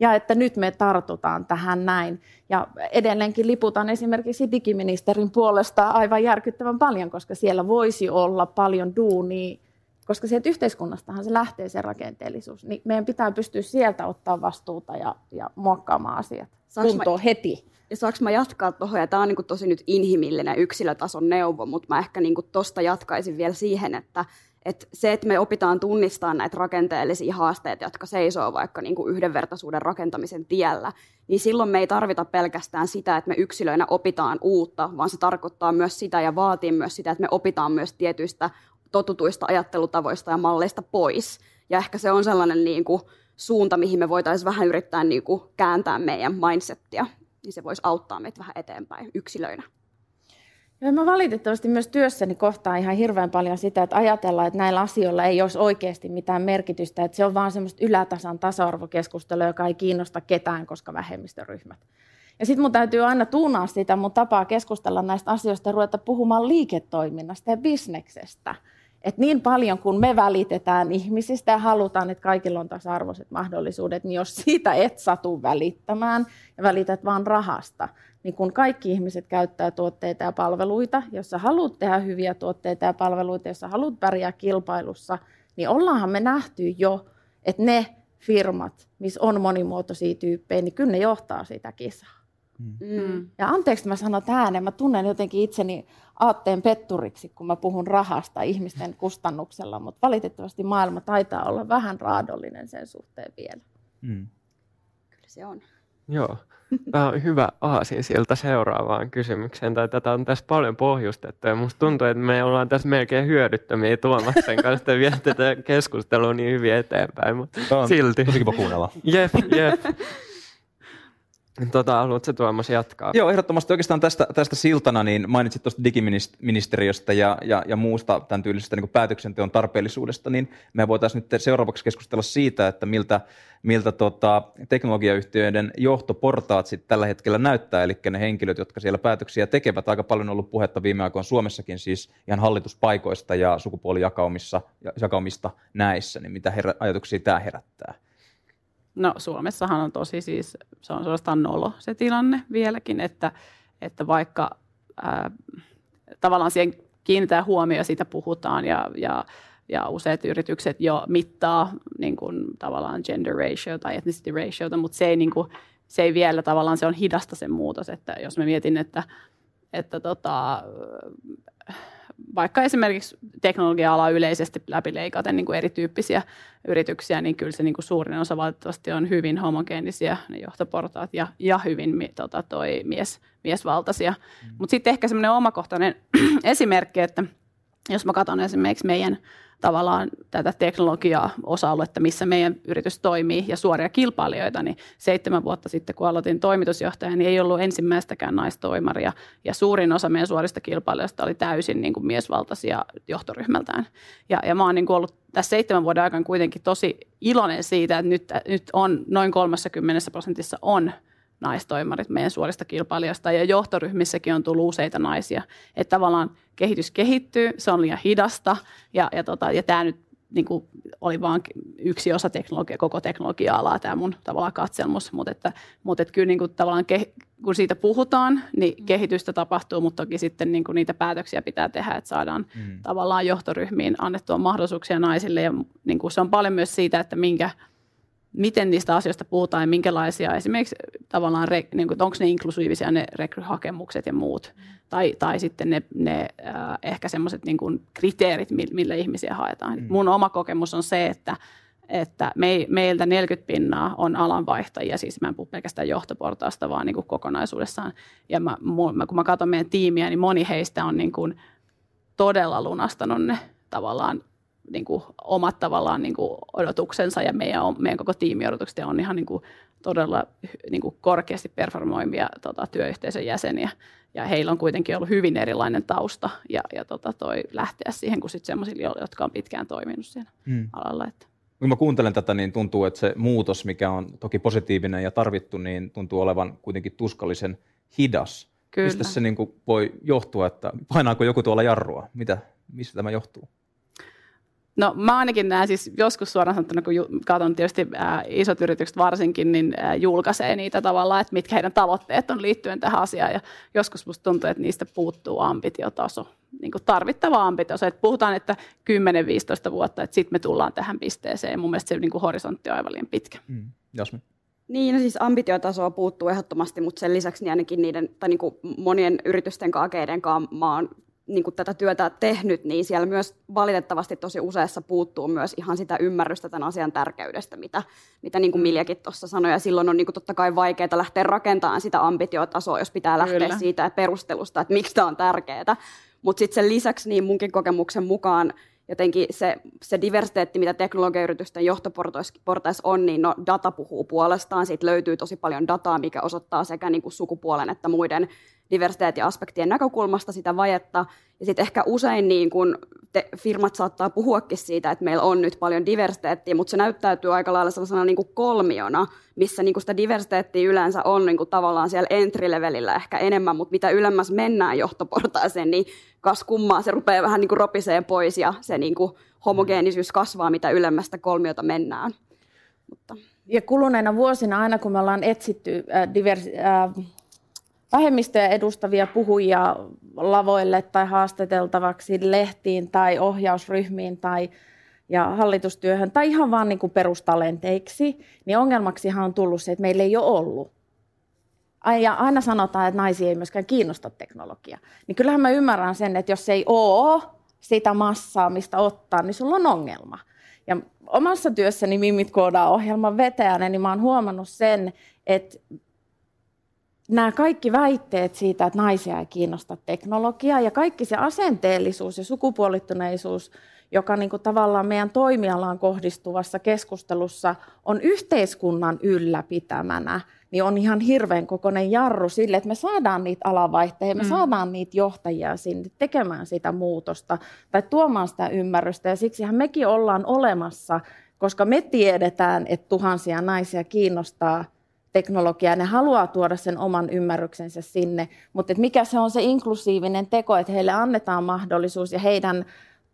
ja että nyt me tartutaan tähän näin. Ja edelleenkin liputan esimerkiksi digiministerin puolesta aivan järkyttävän paljon, koska siellä voisi olla paljon duunia, koska sieltä yhteiskunnastahan se lähtee se rakenteellisuus. Niin meidän pitää pystyä sieltä ottaa vastuuta ja, ja muokkaamaan asiat Saanko kuntoon mä, heti. Ja saanko mä jatkaa tuohon, ja tämä on niin tosi nyt inhimillinen yksilötason neuvo, mutta mä ehkä niin tuosta jatkaisin vielä siihen, että et se, että me opitaan tunnistamaan näitä rakenteellisia haasteita, jotka seisoo vaikka niin kuin yhdenvertaisuuden rakentamisen tiellä, niin silloin me ei tarvita pelkästään sitä, että me yksilöinä opitaan uutta, vaan se tarkoittaa myös sitä ja vaatii myös sitä, että me opitaan myös tietyistä totutuista ajattelutavoista ja malleista pois. Ja ehkä se on sellainen niin kuin suunta, mihin me voitaisiin vähän yrittää niin kuin kääntää meidän mindsettiä, niin se voisi auttaa meitä vähän eteenpäin yksilöinä. Ja mä valitettavasti myös työssäni kohtaan ihan hirveän paljon sitä, että ajatellaan, että näillä asioilla ei olisi oikeasti mitään merkitystä, että se on vaan semmoista ylätasan tasa-arvokeskustelua, joka ei kiinnosta ketään, koska vähemmistöryhmät. Ja sitten mun täytyy aina tuunaa sitä mun tapaa keskustella näistä asioista ja ruveta puhumaan liiketoiminnasta ja bisneksestä. Et niin paljon kun me välitetään ihmisistä ja halutaan, että kaikilla on tasa-arvoiset mahdollisuudet, niin jos siitä et satu välittämään ja välität vaan rahasta, niin kun kaikki ihmiset käyttää tuotteita ja palveluita, jos sä haluat tehdä hyviä tuotteita ja palveluita, jos sä haluat pärjää kilpailussa, niin ollaanhan me nähty jo, että ne firmat, missä on monimuotoisia tyyppejä, niin kyllä ne johtaa sitä kisaa. Mm. Ja anteeksi, mä sanon ääneen, mä tunnen jotenkin itseni aatteen petturiksi, kun mä puhun rahasta ihmisten kustannuksella, mutta valitettavasti maailma taitaa olla vähän raadollinen sen suhteen vielä. Mm. Kyllä se on. Joo. Tämä on hyvä aasin siltä seuraavaan kysymykseen. Tai tätä on tässä paljon pohjustettu ja musta tuntuu, että me ollaan tässä melkein hyödyttömiä Tuomaksen kanssa että vielä tätä keskustelua niin hyvin eteenpäin, mutta silti. Tosi kiva kuunnella. Jep, jep. Tota, haluatko Tuomas jatkaa? Joo, ehdottomasti oikeastaan tästä, tästä siltana, niin mainitsit tuosta digiministeriöstä ja, ja, ja muusta tämän tyylisestä niin päätöksenteon tarpeellisuudesta, niin me voitaisiin nyt seuraavaksi keskustella siitä, että miltä, miltä tota, teknologiayhtiöiden johtoportaat sitten tällä hetkellä näyttää, eli ne henkilöt, jotka siellä päätöksiä tekevät. Aika paljon on ollut puhetta viime aikoina Suomessakin siis ihan hallituspaikoista ja sukupuolijakaumista näissä, niin mitä herä, ajatuksia tämä herättää? No Suomessahan on tosi siis, se on suorastaan nolo se tilanne vieläkin, että, että vaikka ää, tavallaan siihen kiinnitetään huomioon, siitä puhutaan ja, ja, ja useat yritykset jo mittaa niin kuin, tavallaan gender ratio tai ethnicity ratio, mutta se ei, niin kuin, se ei vielä tavallaan, se on hidasta se muutos, että jos mä mietin, että, että tota, vaikka esimerkiksi teknologia-ala yleisesti läpileikaten niin kuin erityyppisiä yrityksiä, niin kyllä se niin kuin suurin osa valitettavasti on hyvin homogeenisia ne johtoportaat ja, ja hyvin tota, toi mies, miesvaltaisia. Mm. Mutta sitten ehkä semmoinen omakohtainen esimerkki, että jos mä katson esimerkiksi meidän tavallaan tätä teknologiaa osa-aluetta, missä meidän yritys toimii ja suoria kilpailijoita, niin seitsemän vuotta sitten, kun aloitin toimitusjohtaja, niin ei ollut ensimmäistäkään naistoimaria ja suurin osa meidän suorista kilpailijoista oli täysin niin kuin miesvaltaisia johtoryhmältään. Ja, ja mä oon niin kuin ollut tässä seitsemän vuoden aikana kuitenkin tosi iloinen siitä, että nyt, nyt on noin 30 prosentissa on naistoimarit meidän suorista kilpailijoista ja johtoryhmissäkin on tullut useita naisia. Että tavallaan kehitys kehittyy, se on liian hidasta ja, ja, tota, ja tämä nyt niin kuin oli vain yksi osa teknologia, koko teknologia-alaa tämä mun tavallaan katselmus, mutta, että, mutta että kyllä niin kuin tavallaan ke, kun siitä puhutaan, niin mm. kehitystä tapahtuu, mutta toki sitten niin kuin niitä päätöksiä pitää tehdä, että saadaan mm. tavallaan johtoryhmiin annettua mahdollisuuksia naisille ja niin kuin se on paljon myös siitä, että minkä – miten niistä asioista puhutaan ja minkälaisia esimerkiksi tavallaan, niin kuin, onko ne inklusiivisia ne rekryhakemukset ja muut, tai, tai sitten ne, ne äh, ehkä semmoiset niin kriteerit, millä ihmisiä haetaan. Mm. Mun oma kokemus on se, että, että me, meiltä 40 pinnaa on alanvaihtajia, siis mä en puhu pelkästään johtoportaasta, vaan niin kuin kokonaisuudessaan. Ja mä, mä, kun mä katson meidän tiimiä, niin moni heistä on niin kuin todella lunastanut ne tavallaan niin kuin omat tavallaan niin kuin odotuksensa ja meidän, meidän koko tiimi odotukset on ihan niin kuin todella niin kuin korkeasti performoimia tota, työyhteisön jäseniä. Ja heillä on kuitenkin ollut hyvin erilainen tausta ja, ja tota, toi lähteä siihen kuin sellaisilla, jotka on pitkään toiminut siinä hmm. alalla. Että. Kun mä kuuntelen tätä, niin tuntuu, että se muutos, mikä on toki positiivinen ja tarvittu, niin tuntuu olevan kuitenkin tuskallisen hidas. Kyllä. Mistä se niin kuin voi johtua, että painaako joku tuolla jarrua? Mitä, mistä tämä johtuu? No mä ainakin näen siis joskus suoraan sanottuna, kun katson tietysti ää, isot yritykset varsinkin, niin ää, julkaisee niitä tavallaan, että mitkä heidän tavoitteet on liittyen tähän asiaan. Ja joskus musta tuntuu, että niistä puuttuu ambitiotaso, niin kuin tarvittava ambitiotaso. Että puhutaan, että 10-15 vuotta, että sitten me tullaan tähän pisteeseen. Mun mielestä se niin kuin horisontti on aivan liian pitkä. Mm. Jasmin. Niin, no siis ambitiotasoa puuttuu ehdottomasti, mutta sen lisäksi niin ainakin niiden, tai niin kuin monien yritysten kanssa, keiden kanssa mä oon niin kuin tätä työtä tehnyt, niin siellä myös valitettavasti tosi useassa puuttuu myös ihan sitä ymmärrystä tämän asian tärkeydestä, mitä, mitä niin kuin Miljakin tuossa sanoi. Ja silloin on niin kuin totta kai vaikeaa lähteä rakentamaan sitä ambitiotasoa, jos pitää lähteä Kyllä. siitä perustelusta, että miksi tämä on tärkeää. Mutta sitten sen lisäksi niin munkin kokemuksen mukaan jotenkin se, se diversiteetti, mitä teknologiayritysten johtoportaissa on, niin no, data puhuu puolestaan. Siitä löytyy tosi paljon dataa, mikä osoittaa sekä niin kuin sukupuolen että muiden diversiteettiaspektien näkökulmasta sitä vajetta. Ja sitten ehkä usein niin kun te, firmat saattaa puhuakin siitä, että meillä on nyt paljon diversiteettiä, mutta se näyttäytyy aika lailla sellaisena niin kuin kolmiona, missä niin kuin sitä diversiteettiä yleensä on niin kuin tavallaan siellä entry-levelillä ehkä enemmän, mutta mitä ylemmäs mennään johtoportaaseen, niin kas kummaa se rupeaa vähän niin kuin ropisee pois ja se niin kuin homogeenisyys kasvaa, mitä ylemmästä kolmiota mennään. Mutta. Ja kuluneina vuosina aina kun me ollaan etsitty äh, diversi- äh, vähemmistöjä edustavia puhujia lavoille tai haastateltavaksi lehtiin tai ohjausryhmiin tai ja hallitustyöhön tai ihan vaan niin kuin perustalenteiksi, niin ongelmaksihan on tullut se, että meillä ei ole ollut. Ja aina sanotaan, että naisia ei myöskään kiinnosta teknologia. Niin kyllähän mä ymmärrän sen, että jos ei ole sitä massaa, mistä ottaa, niin sulla on ongelma. Ja omassa työssäni Mimit koodaa ohjelman vetäjänä, niin mä oon huomannut sen, että nämä kaikki väitteet siitä, että naisia ei kiinnosta teknologiaa ja kaikki se asenteellisuus ja sukupuolittuneisuus, joka niin kuin tavallaan meidän toimialaan kohdistuvassa keskustelussa on yhteiskunnan ylläpitämänä, niin on ihan hirveän kokoinen jarru sille, että me saadaan niitä alavaihteja, me mm. saadaan niitä johtajia sinne tekemään sitä muutosta tai tuomaan sitä ymmärrystä. Ja siksihän mekin ollaan olemassa, koska me tiedetään, että tuhansia naisia kiinnostaa – teknologiaa, ne haluaa tuoda sen oman ymmärryksensä sinne, mutta mikä se on se inklusiivinen teko, että heille annetaan mahdollisuus ja heidän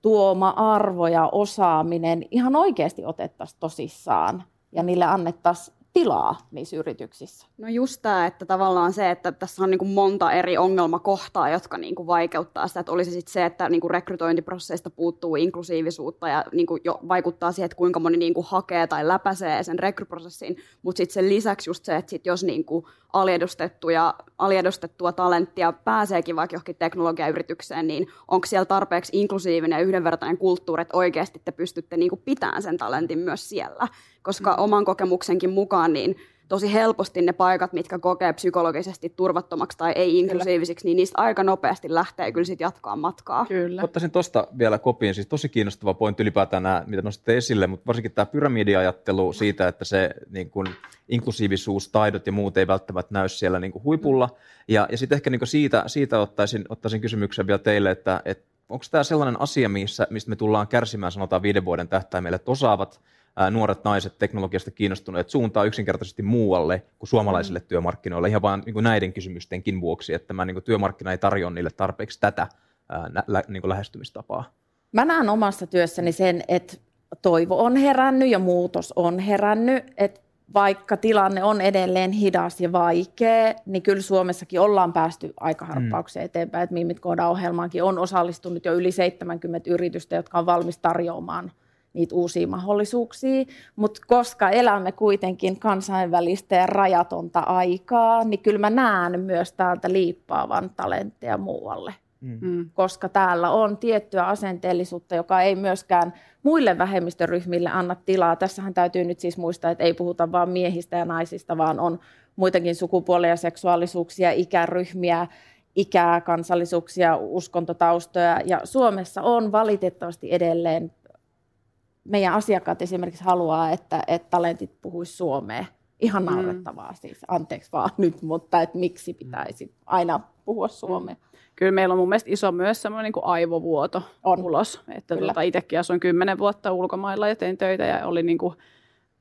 tuoma arvo ja osaaminen ihan oikeasti otettaisiin tosissaan ja niille annettaisiin tilaa niissä yrityksissä? No just tämä, että tavallaan se, että tässä on niin kuin monta eri ongelmakohtaa, jotka niin kuin vaikeuttaa sitä, että olisi sitten se, että niin kuin rekrytointiprosesseista puuttuu inklusiivisuutta ja niin kuin jo vaikuttaa siihen, että kuinka moni niin kuin hakee tai läpäisee sen rekryprosessin, mutta sitten sen lisäksi just se, että sit jos niin kuin aliedustettuja, aliedustettua talenttia pääseekin vaikka johonkin teknologiayritykseen, niin onko siellä tarpeeksi inklusiivinen ja yhdenvertainen kulttuuri, että oikeasti te pystytte niin kuin pitämään sen talentin myös siellä koska mm. oman kokemuksenkin mukaan niin tosi helposti ne paikat, mitkä kokee psykologisesti turvattomaksi tai ei inklusiivisiksi, kyllä. niin niistä aika nopeasti lähtee kyllä sit jatkaa matkaa. Kyllä. Ottaisin tuosta vielä kopiin, siis tosi kiinnostava pointti ylipäätään nämä, mitä nostitte esille, mutta varsinkin tämä pyramidiajattelu siitä, että se niin kuin, inklusiivisuus, taidot ja muut ei välttämättä näy siellä niin kuin huipulla. Ja, ja sitten ehkä niin kuin siitä, siitä ottaisin, ottaisin kysymyksen vielä teille, että, että onko tämä sellainen asia, missä, mistä me tullaan kärsimään sanotaan viiden vuoden tähtäimellä, että osaavat nuoret naiset teknologiasta kiinnostuneet suuntaa yksinkertaisesti muualle kuin suomalaisille mm. työmarkkinoille ihan vain niin näiden kysymystenkin vuoksi, että tämä niin työmarkkina ei tarjoa niille tarpeeksi tätä lä, niin lähestymistapaa. Mä näen omassa työssäni sen, että toivo on herännyt ja muutos on herännyt, että vaikka tilanne on edelleen hidas ja vaikea, niin kyllä Suomessakin ollaan päästy aikaharppaukseen mm. eteenpäin. Että Mimit ohjelmaankin on osallistunut jo yli 70 yritystä, jotka on valmis tarjoamaan – niitä uusia mahdollisuuksia, mutta koska elämme kuitenkin kansainvälistä ja rajatonta aikaa, niin kyllä mä näen myös täältä liippaavan talentteja muualle. Mm. mm. Koska täällä on tiettyä asenteellisuutta, joka ei myöskään muille vähemmistöryhmille anna tilaa. Tässähän täytyy nyt siis muistaa, että ei puhuta vain miehistä ja naisista, vaan on muitakin sukupuolia, seksuaalisuuksia, ikäryhmiä, ikää, kansallisuuksia, uskontotaustoja. Ja Suomessa on valitettavasti edelleen meidän asiakkaat esimerkiksi haluaa, että, että talentit puhuisi suomea Ihan naurettavaa mm. siis, anteeksi vaan nyt, mutta et miksi pitäisi aina puhua suomea. Mm. Kyllä meillä on mun mielestä iso myös semmoinen niin kuin aivovuoto on. ulos. Että tuota, itsekin asuin kymmenen vuotta ulkomailla ja tein töitä ja oli niin kuin,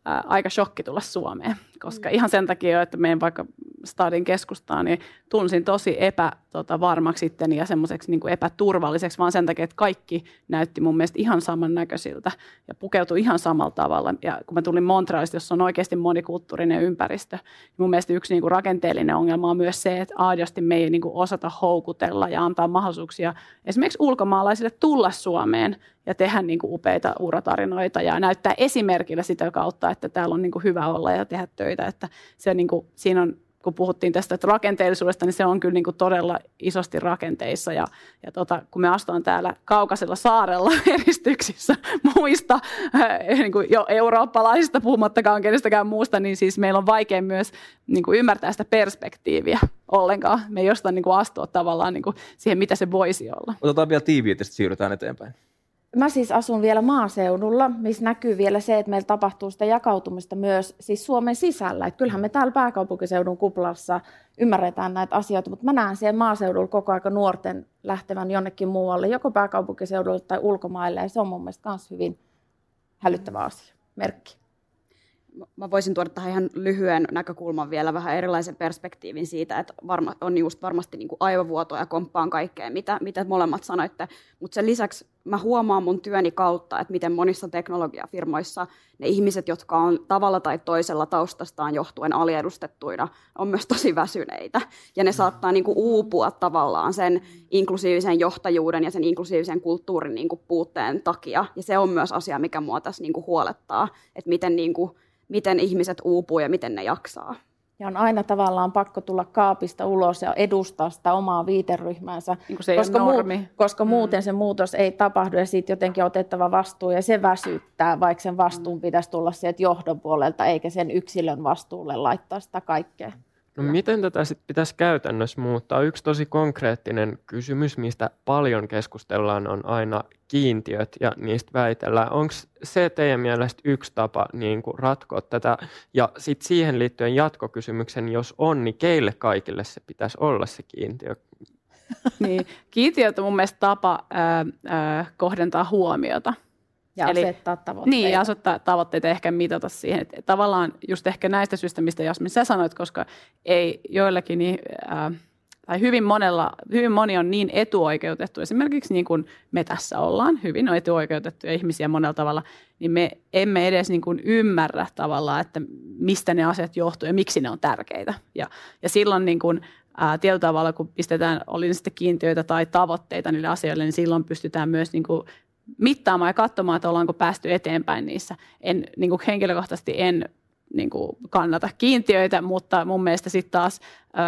ää, aika shokki tulla Suomeen, koska mm. ihan sen takia, että meidän vaikka stadin keskustaan, niin tunsin tosi epävarmaksi tota, ja semmoiseksi niin epäturvalliseksi, vaan sen takia, että kaikki näytti mun mielestä ihan samannäköisiltä ja pukeutui ihan samalla tavalla. Ja kun mä tulin Montrealista, jossa on oikeasti monikulttuurinen ympäristö, niin mun mielestä yksi niin kuin rakenteellinen ongelma on myös se, että aidosti me ei niin kuin osata houkutella ja antaa mahdollisuuksia esimerkiksi ulkomaalaisille tulla Suomeen ja tehdä niin kuin upeita uratarinoita ja näyttää esimerkillä sitä kautta, että täällä on niin kuin hyvä olla ja tehdä töitä. Että se niin kuin, siinä on kun puhuttiin tästä että rakenteellisuudesta, niin se on kyllä niin kuin todella isosti rakenteissa. Ja, ja tota, kun me astutaan täällä kaukaisella saarella eristyksissä muista äh, niin kuin jo eurooppalaisista, puhumattakaan kenestäkään muusta, niin siis meillä on vaikea myös niin kuin ymmärtää sitä perspektiiviä ollenkaan. Me ei jostain niin kuin astua tavallaan niin kuin siihen, mitä se voisi olla. Otetaan vielä tiiviitä, sitten siirrytään eteenpäin. Mä siis asun vielä maaseudulla, missä näkyy vielä se, että meillä tapahtuu sitä jakautumista myös siis Suomen sisällä. Että kyllähän me täällä pääkaupunkiseudun kuplassa ymmärretään näitä asioita, mutta mä näen siellä maaseudulla koko ajan nuorten lähtevän jonnekin muualle, joko pääkaupunkiseudulle tai ulkomaille, ja se on mun mielestä myös hyvin hälyttävä asia, merkki mä voisin tuoda tähän ihan lyhyen näkökulman vielä vähän erilaisen perspektiivin siitä, että varma, on just varmasti niin kuin aivovuotoa ja komppaan kaikkea, mitä, mitä molemmat sanoitte. Mutta sen lisäksi mä huomaan mun työni kautta, että miten monissa teknologiafirmoissa ne ihmiset, jotka on tavalla tai toisella taustastaan johtuen aliedustettuina, on myös tosi väsyneitä. Ja ne saattaa niin kuin uupua tavallaan sen inklusiivisen johtajuuden ja sen inklusiivisen kulttuurin niin kuin puutteen takia. Ja se on myös asia, mikä mua tässä niin kuin huolettaa, että miten niin kuin miten ihmiset uupuu ja miten ne jaksaa. Ja on aina tavallaan pakko tulla kaapista ulos ja edustaa sitä omaa viiteryhmäänsä, niin se koska, muu, koska mm. muuten se muutos ei tapahdu ja siitä jotenkin otettava vastuu ja se väsyttää, vaikka sen vastuun mm. pitäisi tulla sieltä johdon puolelta eikä sen yksilön vastuulle laittaa sitä kaikkea. No miten tätä sitten pitäisi käytännössä muuttaa? Yksi tosi konkreettinen kysymys, mistä paljon keskustellaan, on aina kiintiöt ja niistä väitellään. Onko se teidän mielestä yksi tapa niin kuin ratkoa tätä? Ja sitten siihen liittyen jatkokysymyksen, jos on, niin keille kaikille se pitäisi olla se kiintiö? niin, kiintiöt on mun mielestä tapa ää, ää, kohdentaa huomiota. Ja Eli, asettaa tavoitteita. Niin, ja asettaa tavoitteita ehkä mitata siihen. Että tavallaan just ehkä näistä syistä, mistä Jasmin sä sanoit, koska ei joillakin niin, äh, tai hyvin, monella, hyvin moni on niin etuoikeutettu, esimerkiksi niin kuin me tässä ollaan, hyvin on etuoikeutettuja ihmisiä monella tavalla, niin me emme edes niin kuin ymmärrä tavallaan, että mistä ne asiat johtuu ja miksi ne on tärkeitä. Ja, ja silloin niin kuin, ää, tietyllä tavalla, kun pistetään, oli sitten kiintiöitä tai tavoitteita niille asioille, niin silloin pystytään myös niin kuin mittaamaan ja katsomaan, että ollaanko päästy eteenpäin niissä. En, niin kuin henkilökohtaisesti en niin kuin kannata kiintiöitä, mutta mun mielestä sitten taas,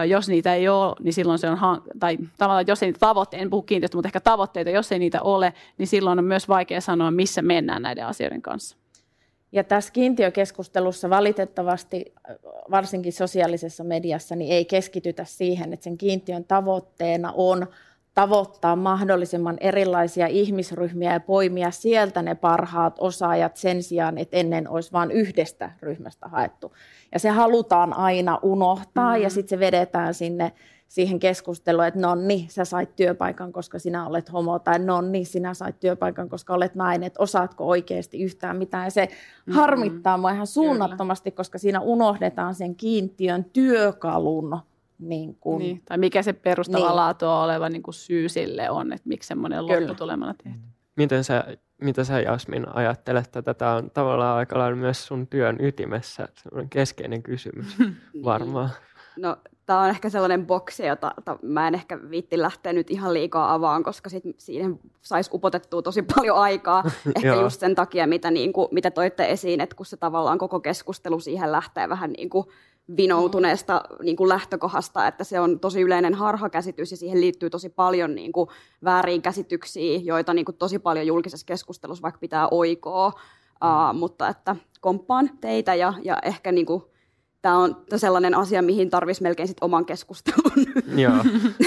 jos niitä ei ole, niin silloin se on, tai tavallaan jos ei niitä tavoitteita, en puhu kiintiöistä, mutta ehkä tavoitteita, jos ei niitä ole, niin silloin on myös vaikea sanoa, missä mennään näiden asioiden kanssa. Ja tässä kiintiökeskustelussa valitettavasti, varsinkin sosiaalisessa mediassa, niin ei keskitytä siihen, että sen kiintiön tavoitteena on tavoittaa mahdollisimman erilaisia ihmisryhmiä ja poimia sieltä ne parhaat osaajat sen sijaan, että ennen olisi vain yhdestä ryhmästä haettu. Ja se halutaan aina unohtaa mm-hmm. ja sitten se vedetään sinne siihen keskusteluun, että no niin, sä sait työpaikan, koska sinä olet homo, tai no niin, sinä sait työpaikan, koska olet nainen, että osaatko oikeasti yhtään mitään. Ja se mm-hmm. harmittaa mua ihan suunnattomasti, Kyllä. koska siinä unohdetaan sen kiintiön työkalun niin kuin, niin, tai mikä se perustava niin. laatua oleva niin kuin syy sille on, että miksi semmoinen lopputulemana tehty. Miten sä, mitä sä Jasmin ajattelet, että tätä on tavallaan aika lailla myös sun työn ytimessä keskeinen kysymys niin. varmaan. No, tämä on ehkä sellainen boksi, jota, jota mä en ehkä viitti lähteä nyt ihan liikaa avaan, koska sit siihen saisi upotettua tosi paljon aikaa. Ehkä just sen takia, mitä, niin kuin, mitä toitte esiin, että kun se tavallaan koko keskustelu siihen lähtee vähän niin kuin vinoutuneesta niin kuin lähtökohdasta, että se on tosi yleinen harhakäsitys ja siihen liittyy tosi paljon niin kuin väärin käsityksiä, joita niin kuin tosi paljon julkisessa keskustelussa vaikka pitää oikoa, uh, mutta että komppaan teitä ja, ja ehkä niin kuin tämä on sellainen asia, mihin tarvitsisi melkein sit oman keskustelun. Joo,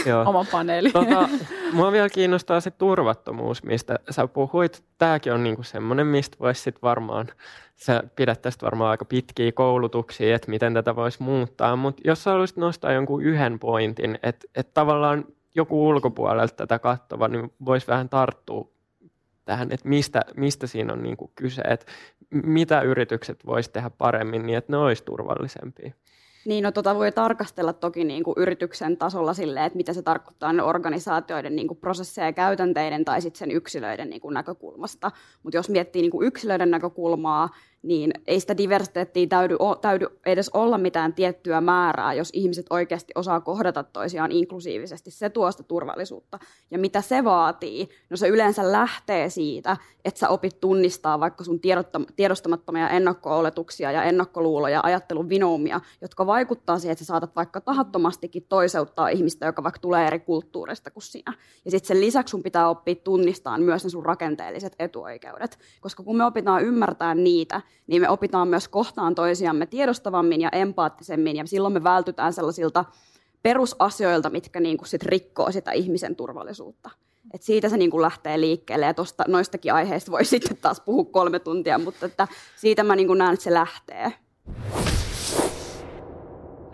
joo. Oma paneeli. Tota, mua vielä kiinnostaa se turvattomuus, mistä sä puhuit. Tämäkin on niinku semmoinen, mistä voisi sit varmaan, sä pidät tästä varmaan aika pitkiä koulutuksia, että miten tätä voisi muuttaa. Mutta jos sä haluaisit nostaa jonkun yhden pointin, että et tavallaan joku ulkopuolelta tätä kattova, niin voisi vähän tarttua tähän, että mistä, mistä siinä on niin kuin kyse, että mitä yritykset voisi tehdä paremmin niin, että ne olisi turvallisempia. Niin, no tota voi tarkastella toki niin kuin yrityksen tasolla silleen, että mitä se tarkoittaa ne organisaatioiden niin kuin prosesseja ja käytänteiden tai sitten sen yksilöiden niin kuin näkökulmasta. Mutta jos miettii niin kuin yksilöiden näkökulmaa, niin ei sitä diversiteettiä täydy, täydy edes olla mitään tiettyä määrää, jos ihmiset oikeasti osaa kohdata toisiaan inklusiivisesti. Se tuo sitä turvallisuutta. Ja mitä se vaatii? No se yleensä lähtee siitä, että sä opit tunnistaa vaikka sun tiedostamattomia ennakko-oletuksia ja ennakkoluuloja, ajattelun vinoumia, jotka vaikuttaa siihen, että sä saatat vaikka tahattomastikin toiseuttaa ihmistä, joka vaikka tulee eri kulttuurista kuin sinä. Ja sitten sen lisäksi sun pitää oppia tunnistaa myös ne sun rakenteelliset etuoikeudet. Koska kun me opitaan ymmärtää niitä, niin me opitaan myös kohtaan toisiamme tiedostavammin ja empaattisemmin, ja silloin me vältytään sellaisilta perusasioilta, mitkä niin kuin sit rikkoo sitä ihmisen turvallisuutta. Et siitä se niin kuin lähtee liikkeelle, ja tosta, noistakin aiheista voi sitten taas puhua kolme tuntia, mutta että siitä mä niin kuin näen, että se lähtee.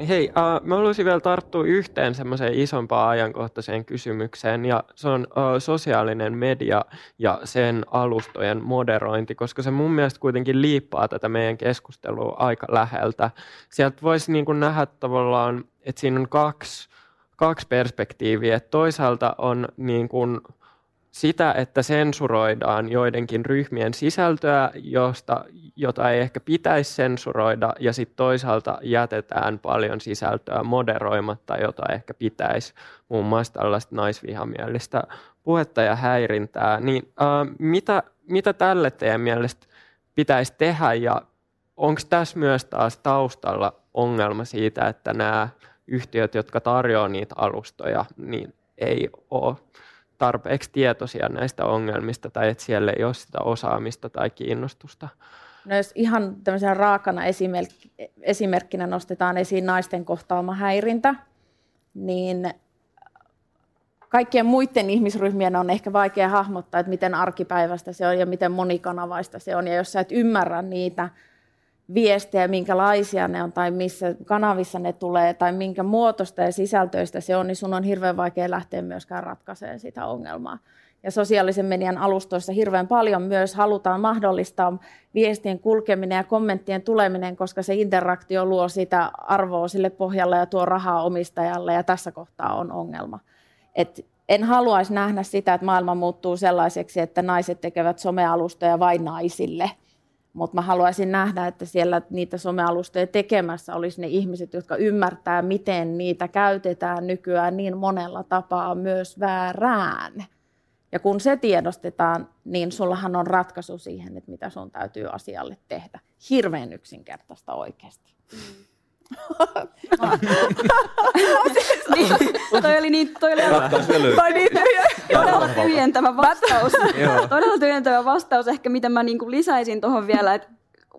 Hei, uh, mä haluaisin vielä tarttua yhteen semmoiseen isompaan ajankohtaiseen kysymykseen, ja se on uh, sosiaalinen media ja sen alustojen moderointi, koska se mun mielestä kuitenkin liippaa tätä meidän keskustelua aika läheltä. Sieltä voisi niin kuin nähdä tavallaan, että siinä on kaksi, kaksi perspektiiviä. Että toisaalta on niin kuin, sitä, että sensuroidaan joidenkin ryhmien sisältöä, josta, jota ei ehkä pitäisi sensuroida, ja sitten toisaalta jätetään paljon sisältöä moderoimatta, jota ehkä pitäisi, muun muassa tällaista naisvihamielistä puhetta ja häirintää. Niin, äh, mitä, mitä tälle teidän mielestä pitäisi tehdä, ja onko tässä myös taas taustalla ongelma siitä, että nämä yhtiöt, jotka tarjoavat niitä alustoja, niin ei ole tarpeeksi tietoisia näistä ongelmista tai että siellä ei ole sitä osaamista tai kiinnostusta. No jos ihan tämmöisenä raakana esimerk- esimerkkinä nostetaan esiin naisten kohtaama häirintä, niin kaikkien muiden ihmisryhmien on ehkä vaikea hahmottaa, että miten arkipäivästä se on ja miten monikanavaista se on. Ja jos sä et ymmärrä niitä viestejä, minkälaisia ne on tai missä kanavissa ne tulee tai minkä muotoista ja sisältöistä se on, niin sun on hirveän vaikea lähteä myöskään ratkaisemaan sitä ongelmaa. Ja sosiaalisen median alustoissa hirveän paljon myös halutaan mahdollistaa viestien kulkeminen ja kommenttien tuleminen, koska se interaktio luo sitä arvoa sille pohjalle ja tuo rahaa omistajalle ja tässä kohtaa on ongelma. Et en haluaisi nähdä sitä, että maailma muuttuu sellaiseksi, että naiset tekevät somealustoja vain naisille – mutta mä haluaisin nähdä, että siellä niitä somealustoja tekemässä olisi ne ihmiset, jotka ymmärtää, miten niitä käytetään nykyään niin monella tapaa myös väärään. Ja kun se tiedostetaan, niin sullahan on ratkaisu siihen, että mitä sun täytyy asialle tehdä. Hirveän yksinkertaista oikeasti. Mm niin, toi oli niin, toi oli toi niin, todella tyhjentävä vastaus. todella tyhjentävä vastaus. Ehkä mitä mä niin lisäisin tuohon vielä, että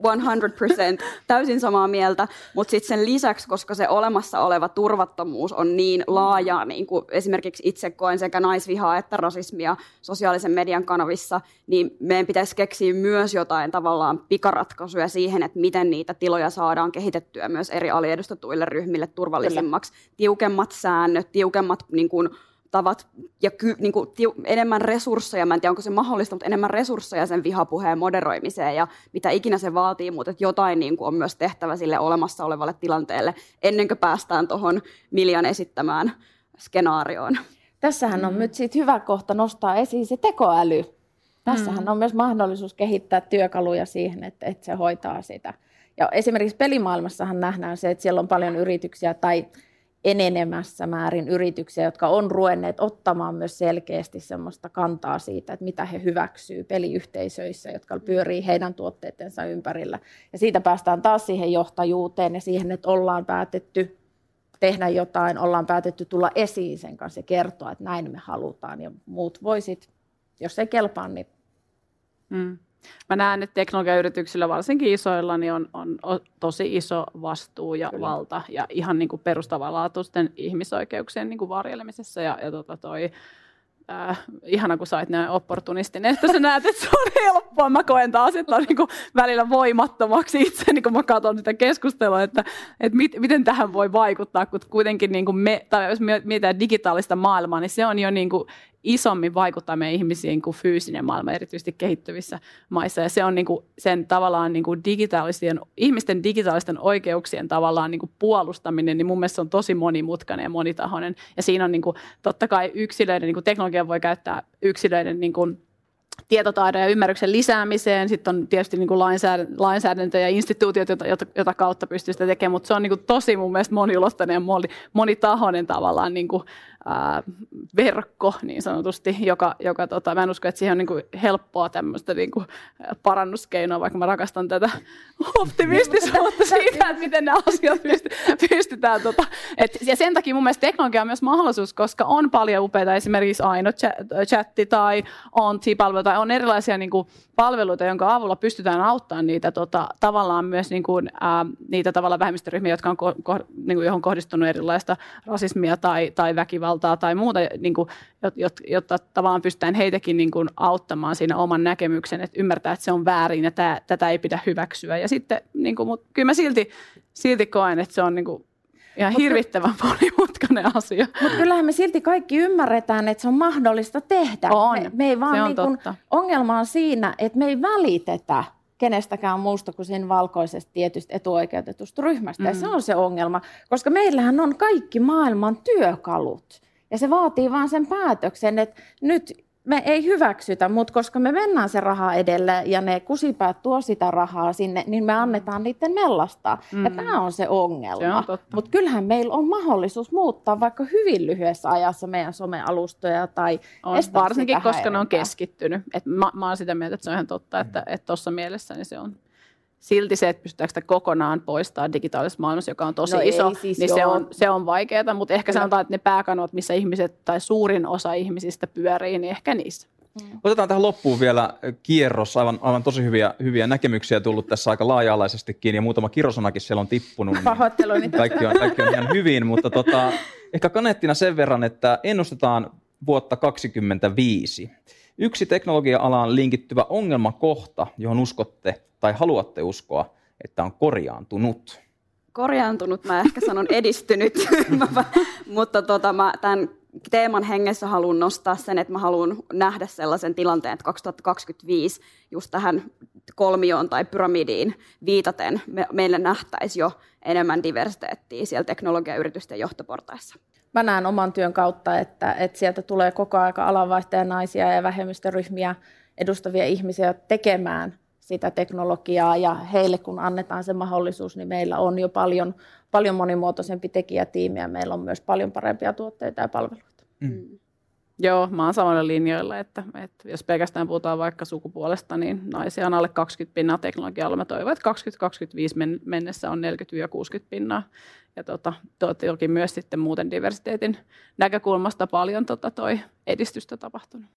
100% täysin samaa mieltä, mutta sitten sen lisäksi, koska se olemassa oleva turvattomuus on niin laajaa, niin kuin esimerkiksi itse koen sekä naisvihaa että rasismia sosiaalisen median kanavissa, niin meidän pitäisi keksiä myös jotain tavallaan pikaratkaisuja siihen, että miten niitä tiloja saadaan kehitettyä myös eri aliedustetuille ryhmille turvallisemmaksi. Kyllä. Tiukemmat säännöt, tiukemmat niin kuin, tavat ja ky, niin kuin, tiu, enemmän resursseja, mä en tiedä onko se mahdollista, mutta enemmän resursseja sen vihapuheen moderoimiseen ja mitä ikinä se vaatii, mutta että jotain niin kuin, on myös tehtävä sille olemassa olevalle tilanteelle ennen kuin päästään tuohon Miljan esittämään skenaarioon. Tässähän on mm. nyt sit hyvä kohta nostaa esiin se tekoäly. Tässähän mm. on myös mahdollisuus kehittää työkaluja siihen, että, että se hoitaa sitä. Ja esimerkiksi pelimaailmassahan nähdään se, että siellä on paljon yrityksiä tai enenemässä määrin yrityksiä, jotka on ruenneet ottamaan myös selkeästi semmoista kantaa siitä, että mitä he hyväksyy peliyhteisöissä, jotka pyörii heidän tuotteidensa ympärillä. Ja siitä päästään taas siihen johtajuuteen ja siihen, että ollaan päätetty tehdä jotain, ollaan päätetty tulla esiin sen kanssa ja kertoa, että näin me halutaan. Ja muut voisit, jos ei kelpaa, niin mm. Mä näen, että teknologiayrityksillä, varsinkin isoilla, niin on, on, on tosi iso vastuu ja Kyllä. valta ja ihan niin kuin perustavanlaatuisten ihmisoikeuksien niin kuin varjelemisessa. Ja, ja tota toi, äh, ihana, kun sait näin opportunistin, että sä näet, että se on helppoa. Mä koen taas, että on niin kuin välillä voimattomaksi itse, niin kun mä katson sitä keskustelua, että, että mit, miten tähän voi vaikuttaa, kun kuitenkin niin kuin me, tai jos mietitään digitaalista maailmaa, niin se on jo niin kuin isommin vaikuttaa meidän ihmisiin kuin fyysinen maailma, erityisesti kehittyvissä maissa. Ja se on niin kuin sen tavallaan niin kuin digitaalisten, ihmisten digitaalisten oikeuksien tavallaan niin kuin puolustaminen, niin mun mielestä se on tosi monimutkainen ja monitahoinen. Ja siinä on niin kuin, totta kai yksilöiden, niin kuin teknologia voi käyttää yksilöiden niin kuin, tietotaidon ja ymmärryksen lisäämiseen. Sitten on tietysti niin kuin lainsäädäntö ja instituutiot, jota, jota kautta pystyy sitä tekemään, mutta se on niin kuin tosi mun mielestä moniulotteinen ja monitahoinen tavallaan niin kuin, ää, verkko niin sanotusti, joka, joka tota, mä en usko, että siihen on niin kuin helppoa tämmöistä niin kuin parannuskeinoa, vaikka mä rakastan tätä optimistisuutta siitä, että miten nämä asiat pysty, pystytään. Tota, et, ja sen takia mun mielestä teknologia on myös mahdollisuus, koska on paljon upeita, esimerkiksi Aino chatti tai on-palvelu tai on erilaisia niin kuin, palveluita, jonka avulla pystytään auttamaan niitä tota, tavallaan myös niin kuin, ää, niitä tavallaan vähemmistöryhmiä, jotka on ko, ko, niin kuin, johon kohdistunut erilaista rasismia tai, tai väkivaltaa tai muuta, niin kuin, jotta, jotta tavallaan pystytään heitäkin niin kuin, auttamaan siinä oman näkemyksen, että ymmärtää, että se on väärin ja tämä, tätä ei pidä hyväksyä. Ja sitten, niin kuin, mutta kyllä mä silti, silti koen, että se on niin kuin, ihan Mut hirvittävän monimutkainen asia. Mutta kyllähän me silti kaikki ymmärretään, että se on mahdollista tehdä. On, me, me ei vaan se on niin kun, totta. ongelma on siinä, että me ei välitetä kenestäkään muusta kuin sen valkoisesta tietystä etuoikeutetusta ryhmästä. Mm. Ja se on se ongelma, koska meillähän on kaikki maailman työkalut. Ja se vaatii vaan sen päätöksen, että nyt me ei hyväksytä, mutta koska me mennään se raha edelle ja ne kusipäät tuo sitä rahaa sinne, niin me annetaan niiden mellastaa. Mm. Ja tämä on se ongelma. Mutta kyllähän meillä on mahdollisuus muuttaa vaikka hyvin lyhyessä ajassa meidän somealustoja tai on, Varsinkin, koska ne on keskittynyt. Et mä, mä oon sitä mieltä, että se on ihan totta, että tuossa mielessä niin se on silti se, että pystytäänkö sitä kokonaan poistaa digitaalisessa maailmassa, joka on tosi no iso, siis niin se on, se on vaikeaa, mutta ehkä Kyllä. sanotaan, että ne pääkanot, missä ihmiset tai suurin osa ihmisistä pyörii, niin ehkä niissä. Mm. Otetaan tähän loppuun vielä kierros. Aivan, aivan tosi hyviä, hyviä näkemyksiä tullut tässä aika laaja-alaisestikin ja muutama kirosanakin siellä on tippunut. Niin kaikki, on, kaikki on ihan hyvin, mutta tota, ehkä kanettina sen verran, että ennustetaan vuotta 2025. Yksi teknologia-alaan linkittyvä ongelmakohta, johon uskotte tai haluatte uskoa, että on korjaantunut? Korjaantunut, mä ehkä sanon edistynyt, mutta tota, mä tämän teeman hengessä haluan nostaa sen, että mä haluan nähdä sellaisen tilanteen, että 2025 just tähän kolmioon tai pyramidiin viitaten me, meille nähtäisi jo enemmän diversiteettiä siellä teknologiayritysten johtoportaissa. Mä näen oman työn kautta, että, että sieltä tulee koko aika alanvaihtajanaisia ja vähemmistöryhmiä edustavia ihmisiä tekemään sitä teknologiaa ja heille kun annetaan se mahdollisuus, niin meillä on jo paljon, paljon monimuotoisempi tekijätiimi ja meillä on myös paljon parempia tuotteita ja palveluita. Mm. mm. Joo, mä oon samalla linjoilla, että, että jos pelkästään puhutaan vaikka sukupuolesta, niin naisia on alle 20 pinnaa teknologialla. Mä toivon, että 2025 mennessä on 40-60 pinnaa. Ja tota, toki myös sitten muuten diversiteetin näkökulmasta paljon tota toi edistystä tapahtunut.